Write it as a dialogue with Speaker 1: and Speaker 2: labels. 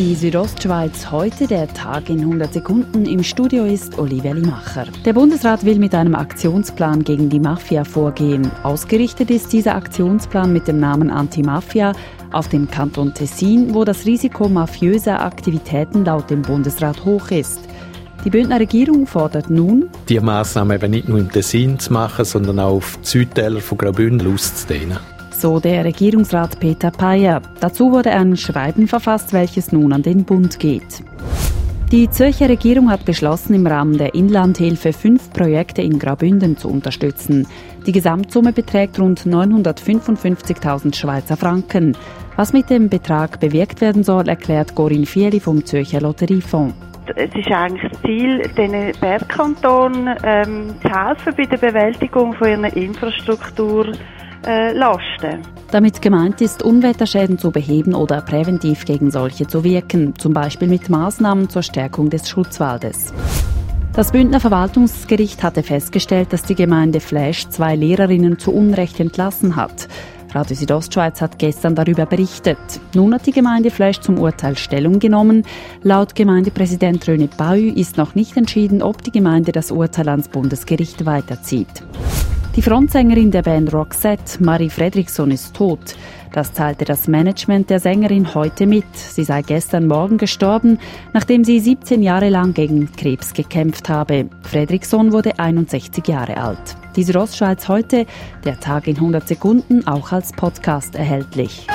Speaker 1: die Südostschweiz. Heute der Tag in 100 Sekunden. Im Studio ist Olivia Limacher. Der Bundesrat will mit einem Aktionsplan gegen die Mafia vorgehen. Ausgerichtet ist dieser Aktionsplan mit dem Namen Anti-Mafia auf den Kanton Tessin, wo das Risiko mafiöser Aktivitäten laut dem Bundesrat hoch ist. Die Bündner Regierung fordert nun,
Speaker 2: die Maßnahmen eben nicht nur im Tessin zu machen, sondern auch auf die Südtäler von Graubünden auszudehnen
Speaker 1: so der Regierungsrat Peter Payer. Dazu wurde ein Schreiben verfasst, welches nun an den Bund geht. Die Zürcher Regierung hat beschlossen, im Rahmen der Inlandhilfe fünf Projekte in Graubünden zu unterstützen. Die Gesamtsumme beträgt rund 955.000 Schweizer Franken. Was mit dem Betrag bewirkt werden soll, erklärt Corinne Fieli vom Zürcher Lotteriefonds.
Speaker 3: Es ist eigentlich das Ziel, den Bergkantonen ähm, zu helfen bei der Bewältigung von ihrer Infrastruktur äh, Lasten.
Speaker 1: Damit gemeint ist, Unwetterschäden zu beheben oder präventiv gegen solche zu wirken, zum Beispiel mit Maßnahmen zur Stärkung des Schutzwaldes. Das Bündner Verwaltungsgericht hatte festgestellt, dass die Gemeinde Fläsch zwei Lehrerinnen zu Unrecht entlassen hat. Radio Südostschweiz hat gestern darüber berichtet. Nun hat die Gemeinde Fläsch zum Urteil Stellung genommen. Laut Gemeindepräsident Röne Baü ist noch nicht entschieden, ob die Gemeinde das Urteil ans Bundesgericht weiterzieht. Die Frontsängerin der Band Roxette, Marie Fredriksson, ist tot. Das teilte das Management der Sängerin heute mit. Sie sei gestern Morgen gestorben, nachdem sie 17 Jahre lang gegen Krebs gekämpft habe. Fredriksson wurde 61 Jahre alt. Diese Rostschweiz heute, der Tag in 100 Sekunden, auch als Podcast erhältlich.